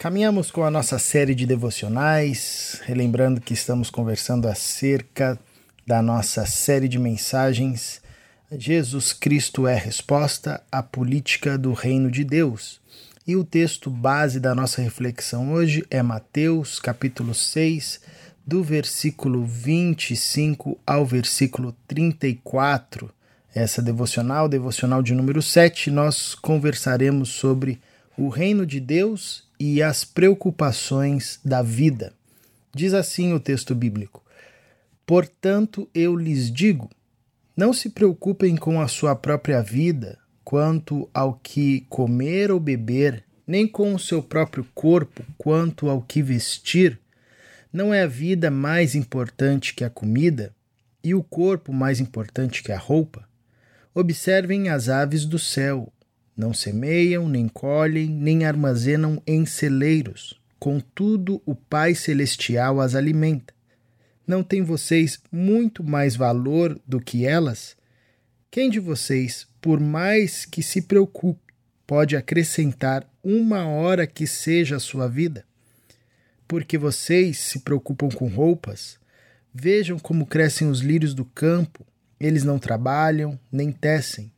Caminhamos com a nossa série de devocionais, relembrando que estamos conversando acerca da nossa série de mensagens Jesus Cristo é resposta à política do reino de Deus. E o texto base da nossa reflexão hoje é Mateus, capítulo 6, do versículo 25 ao versículo 34. Essa devocional, devocional de número 7, nós conversaremos sobre o reino de Deus e as preocupações da vida. Diz assim o texto bíblico: Portanto, eu lhes digo, não se preocupem com a sua própria vida, quanto ao que comer ou beber, nem com o seu próprio corpo, quanto ao que vestir. Não é a vida mais importante que a comida, e o corpo mais importante que a roupa? Observem as aves do céu. Não semeiam, nem colhem, nem armazenam em celeiros. Contudo, o Pai Celestial as alimenta não têm vocês muito mais valor do que elas? Quem de vocês, por mais que se preocupe, pode acrescentar uma hora que seja a sua vida? Porque vocês se preocupam com roupas? Vejam como crescem os lírios do campo, eles não trabalham, nem tecem.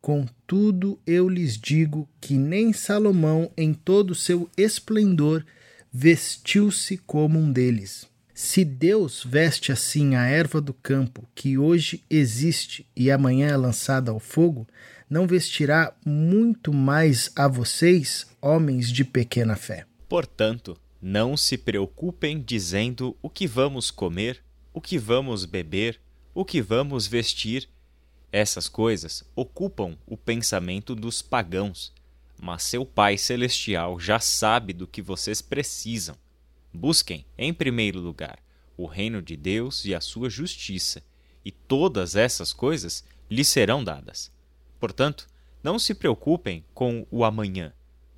Contudo, eu lhes digo que nem Salomão, em todo o seu esplendor, vestiu-se como um deles. Se Deus veste assim a erva do campo, que hoje existe e amanhã é lançada ao fogo, não vestirá muito mais a vocês, homens de pequena fé. Portanto, não se preocupem dizendo o que vamos comer, o que vamos beber, o que vamos vestir. Essas coisas ocupam o pensamento dos pagãos, mas seu Pai Celestial já sabe do que vocês precisam. Busquem, em primeiro lugar, o reino de Deus e a sua justiça, e todas essas coisas lhes serão dadas. Portanto, não se preocupem com o amanhã,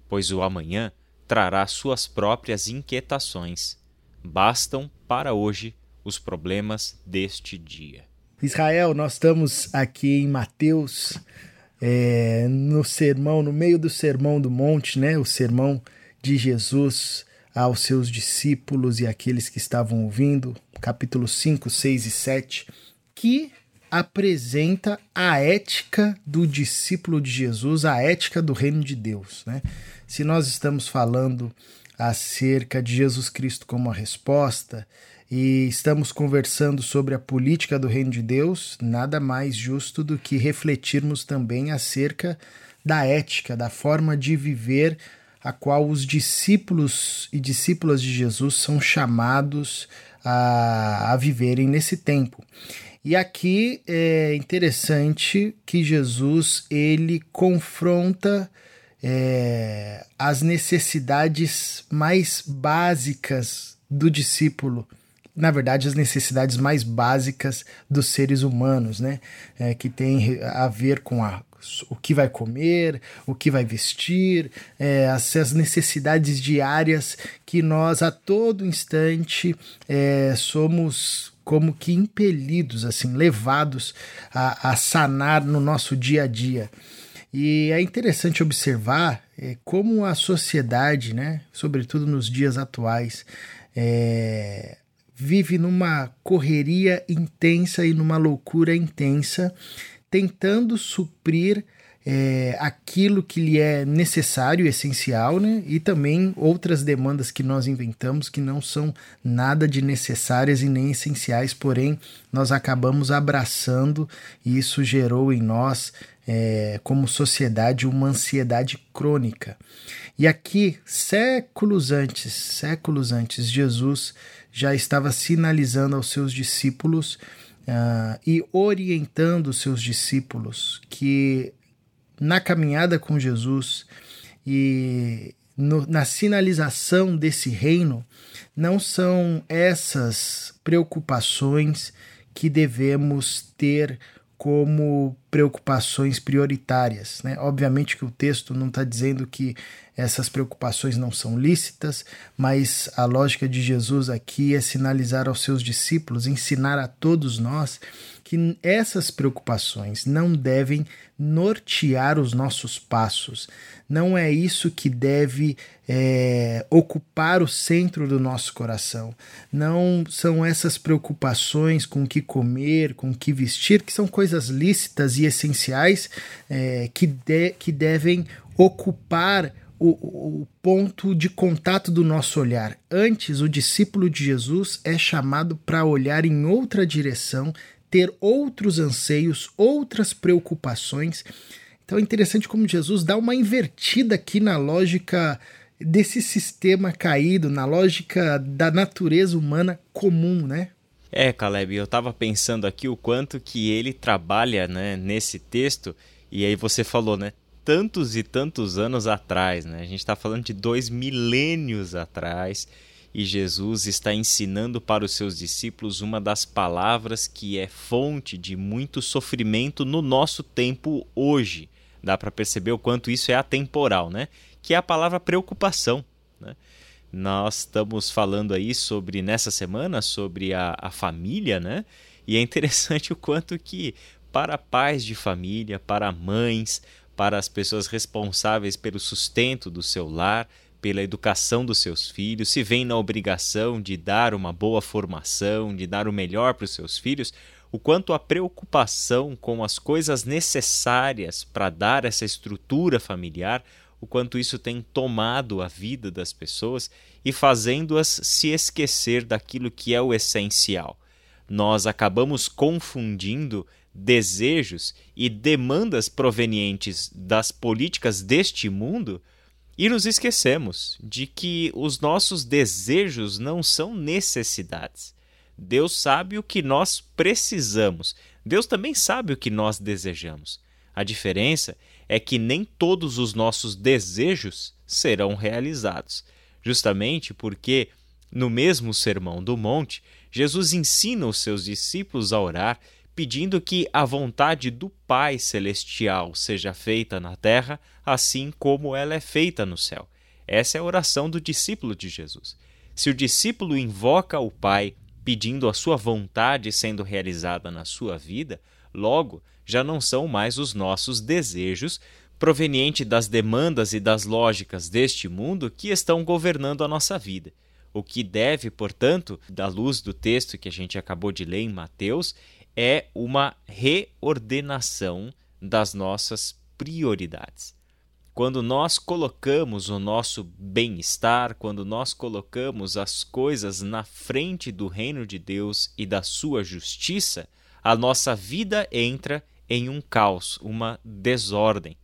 pois o amanhã trará suas próprias inquietações. Bastam para hoje os problemas deste dia. Israel, nós estamos aqui em Mateus, é, no sermão, no meio do sermão do monte, né? O sermão de Jesus aos seus discípulos e aqueles que estavam ouvindo, capítulo 5, 6 e 7, que apresenta a ética do discípulo de Jesus, a ética do reino de Deus. Né? Se nós estamos falando acerca de Jesus Cristo como a resposta e estamos conversando sobre a política do reino de Deus, nada mais justo do que refletirmos também acerca da ética, da forma de viver a qual os discípulos e discípulas de Jesus são chamados a, a viverem nesse tempo. E aqui é interessante que Jesus ele confronta é, as necessidades mais básicas do discípulo na verdade, as necessidades mais básicas dos seres humanos, né? É, que tem a ver com a, o que vai comer, o que vai vestir, é, as, necessidades diárias que nós a todo instante é, somos como que impelidos, assim, levados a, a sanar no nosso dia a dia. E é interessante observar é, como a sociedade, né, sobretudo nos dias atuais, é, vive numa correria intensa e numa loucura intensa, tentando suprir é, aquilo que lhe é necessário, essencial, né? e também outras demandas que nós inventamos que não são nada de necessárias e nem essenciais, porém nós acabamos abraçando e isso gerou em nós, é, como sociedade, uma ansiedade crônica. E aqui, séculos antes, séculos antes, Jesus já estava sinalizando aos seus discípulos uh, e orientando os seus discípulos que na caminhada com Jesus e no, na sinalização desse reino, não são essas preocupações que devemos ter como preocupações prioritárias. Né? Obviamente que o texto não está dizendo que essas preocupações não são lícitas, mas a lógica de Jesus aqui é sinalizar aos seus discípulos, ensinar a todos nós que essas preocupações não devem nortear os nossos passos, não é isso que deve é, ocupar o centro do nosso coração, não são essas preocupações com o que comer, com o que vestir, que são coisas lícitas e essenciais é, que, de, que devem ocupar o, o, ponto de contato do nosso olhar. Antes, o discípulo de Jesus é chamado para olhar em outra direção, ter outros anseios, outras preocupações. Então é interessante como Jesus dá uma invertida aqui na lógica desse sistema caído, na lógica da natureza humana comum, né? É, Caleb, eu estava pensando aqui o quanto que ele trabalha né, nesse texto, e aí você falou, né? tantos e tantos anos atrás, né? A gente está falando de dois milênios atrás e Jesus está ensinando para os seus discípulos uma das palavras que é fonte de muito sofrimento no nosso tempo hoje. Dá para perceber o quanto isso é atemporal, né? Que é a palavra preocupação. Né? Nós estamos falando aí sobre, nessa semana, sobre a, a família, né? E é interessante o quanto que para pais de família, para mães, para as pessoas responsáveis pelo sustento do seu lar, pela educação dos seus filhos, se vêem na obrigação de dar uma boa formação, de dar o melhor para os seus filhos, o quanto a preocupação com as coisas necessárias para dar essa estrutura familiar, o quanto isso tem tomado a vida das pessoas e fazendo-as se esquecer daquilo que é o essencial. Nós acabamos confundindo desejos e demandas provenientes das políticas deste mundo e nos esquecemos de que os nossos desejos não são necessidades. Deus sabe o que nós precisamos. Deus também sabe o que nós desejamos. A diferença é que nem todos os nossos desejos serão realizados, justamente porque, no mesmo Sermão do Monte, Jesus ensina os seus discípulos a orar pedindo que a vontade do Pai Celestial seja feita na terra, assim como ela é feita no céu. Essa é a oração do discípulo de Jesus. Se o discípulo invoca o Pai pedindo a sua vontade sendo realizada na sua vida, logo já não são mais os nossos desejos provenientes das demandas e das lógicas deste mundo que estão governando a nossa vida. O que deve, portanto, da luz do texto que a gente acabou de ler em Mateus, é uma reordenação das nossas prioridades. Quando nós colocamos o nosso bem-estar, quando nós colocamos as coisas na frente do reino de Deus e da sua justiça, a nossa vida entra em um caos, uma desordem.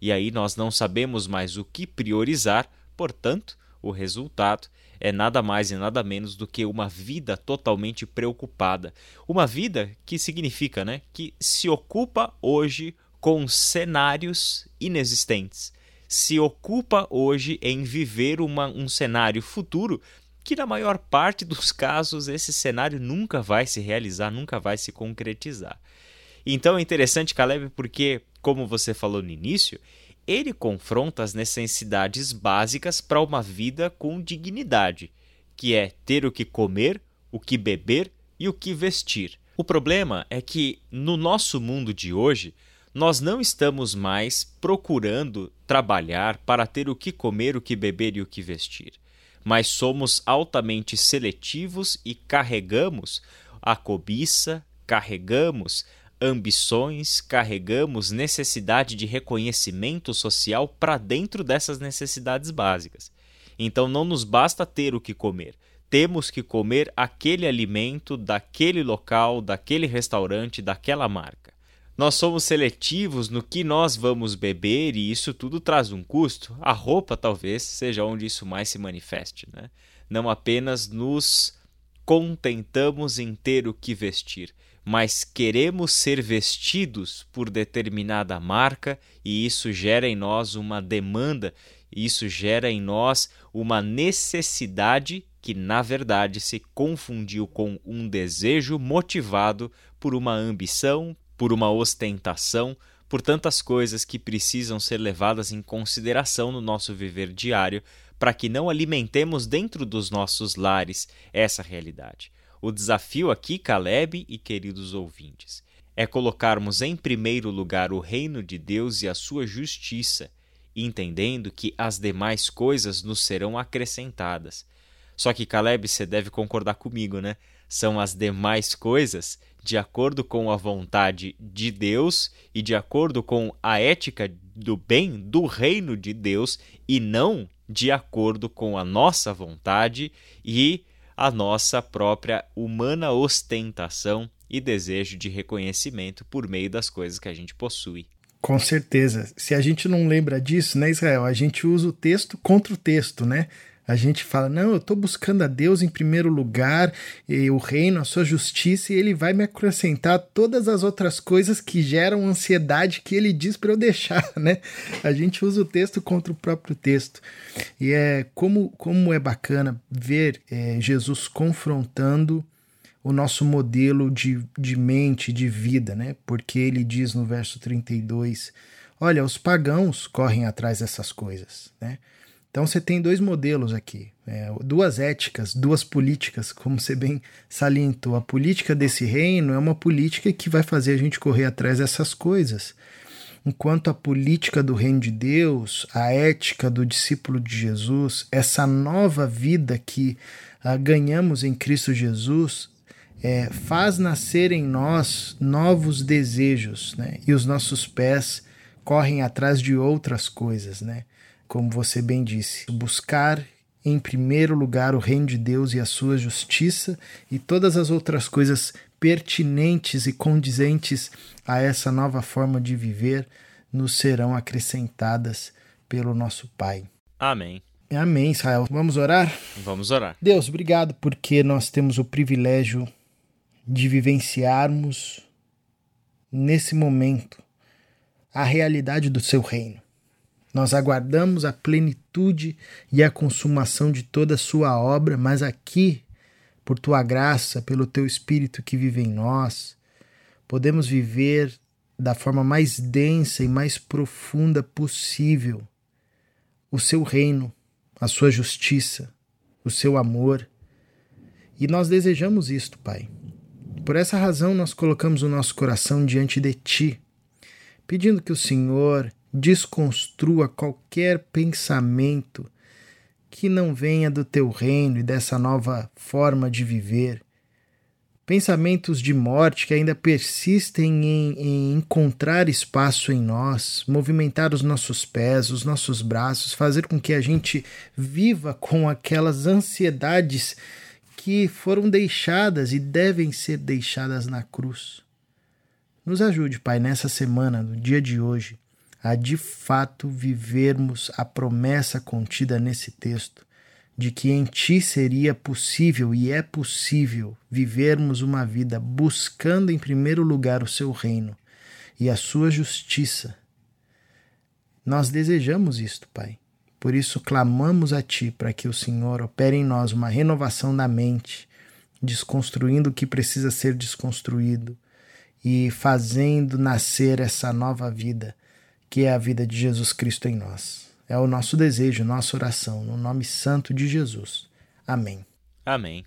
E aí nós não sabemos mais o que priorizar, portanto, o resultado é nada mais e nada menos do que uma vida totalmente preocupada. Uma vida que significa né, que se ocupa hoje com cenários inexistentes. Se ocupa hoje em viver uma, um cenário futuro que, na maior parte dos casos, esse cenário nunca vai se realizar, nunca vai se concretizar. Então é interessante, Caleb, porque, como você falou no início, ele confronta as necessidades básicas para uma vida com dignidade, que é ter o que comer, o que beber e o que vestir. O problema é que no nosso mundo de hoje, nós não estamos mais procurando trabalhar para ter o que comer, o que beber e o que vestir, mas somos altamente seletivos e carregamos a cobiça, carregamos ambições, carregamos necessidade de reconhecimento social para dentro dessas necessidades básicas. Então não nos basta ter o que comer, temos que comer aquele alimento daquele local, daquele restaurante, daquela marca. Nós somos seletivos no que nós vamos beber e isso tudo traz um custo. A roupa talvez seja onde isso mais se manifeste, né? Não apenas nos contentamos em ter o que vestir, mas queremos ser vestidos por determinada marca e isso gera em nós uma demanda, isso gera em nós uma necessidade que na verdade se confundiu com um desejo motivado por uma ambição, por uma ostentação, por tantas coisas que precisam ser levadas em consideração no nosso viver diário para que não alimentemos dentro dos nossos lares essa realidade. O desafio aqui, Caleb e queridos ouvintes, é colocarmos em primeiro lugar o reino de Deus e a sua justiça, entendendo que as demais coisas nos serão acrescentadas. Só que, Caleb, você deve concordar comigo, né? São as demais coisas de acordo com a vontade de Deus e de acordo com a ética do bem do reino de Deus e não de acordo com a nossa vontade e a nossa própria humana ostentação e desejo de reconhecimento por meio das coisas que a gente possui. Com certeza. Se a gente não lembra disso, né, Israel? A gente usa o texto contra o texto, né? A gente fala, não, eu estou buscando a Deus em primeiro lugar, o reino, a sua justiça, e ele vai me acrescentar todas as outras coisas que geram ansiedade que ele diz para eu deixar, né? A gente usa o texto contra o próprio texto. E é como, como é bacana ver é, Jesus confrontando o nosso modelo de, de mente, de vida, né? Porque ele diz no verso 32, olha, os pagãos correm atrás dessas coisas, né? Então você tem dois modelos aqui, é, duas éticas, duas políticas, como você bem salientou. A política desse reino é uma política que vai fazer a gente correr atrás dessas coisas. Enquanto a política do reino de Deus, a ética do discípulo de Jesus, essa nova vida que ah, ganhamos em Cristo Jesus, é, faz nascer em nós novos desejos, né? E os nossos pés correm atrás de outras coisas, né? Como você bem disse, buscar em primeiro lugar o reino de Deus e a sua justiça e todas as outras coisas pertinentes e condizentes a essa nova forma de viver nos serão acrescentadas pelo nosso Pai. Amém. Amém, Israel. Vamos orar? Vamos orar. Deus, obrigado porque nós temos o privilégio de vivenciarmos nesse momento a realidade do seu reino. Nós aguardamos a plenitude e a consumação de toda a sua obra, mas aqui, por tua graça, pelo teu Espírito que vive em nós, podemos viver da forma mais densa e mais profunda possível o seu reino, a sua justiça, o seu amor. E nós desejamos isto, Pai. Por essa razão, nós colocamos o nosso coração diante de Ti, pedindo que o Senhor desconstrua qualquer pensamento que não venha do teu reino e dessa nova forma de viver. Pensamentos de morte que ainda persistem em, em, encontrar espaço em nós, movimentar os nossos pés, os nossos braços, fazer com que a gente viva com aquelas ansiedades que foram deixadas e devem ser deixadas na cruz. Nos ajude, Pai, nessa semana, no dia de hoje, a de fato vivermos a promessa contida nesse texto de que em ti seria possível e é possível vivermos uma vida buscando em primeiro lugar o seu reino e a sua justiça. Nós desejamos isto, Pai. Por isso clamamos a ti para que o Senhor opere em nós uma renovação da mente, desconstruindo o que precisa ser desconstruído e fazendo nascer essa nova vida que é a vida de Jesus Cristo em nós. É o nosso desejo, nossa oração, no nome santo de Jesus. Amém. Amém.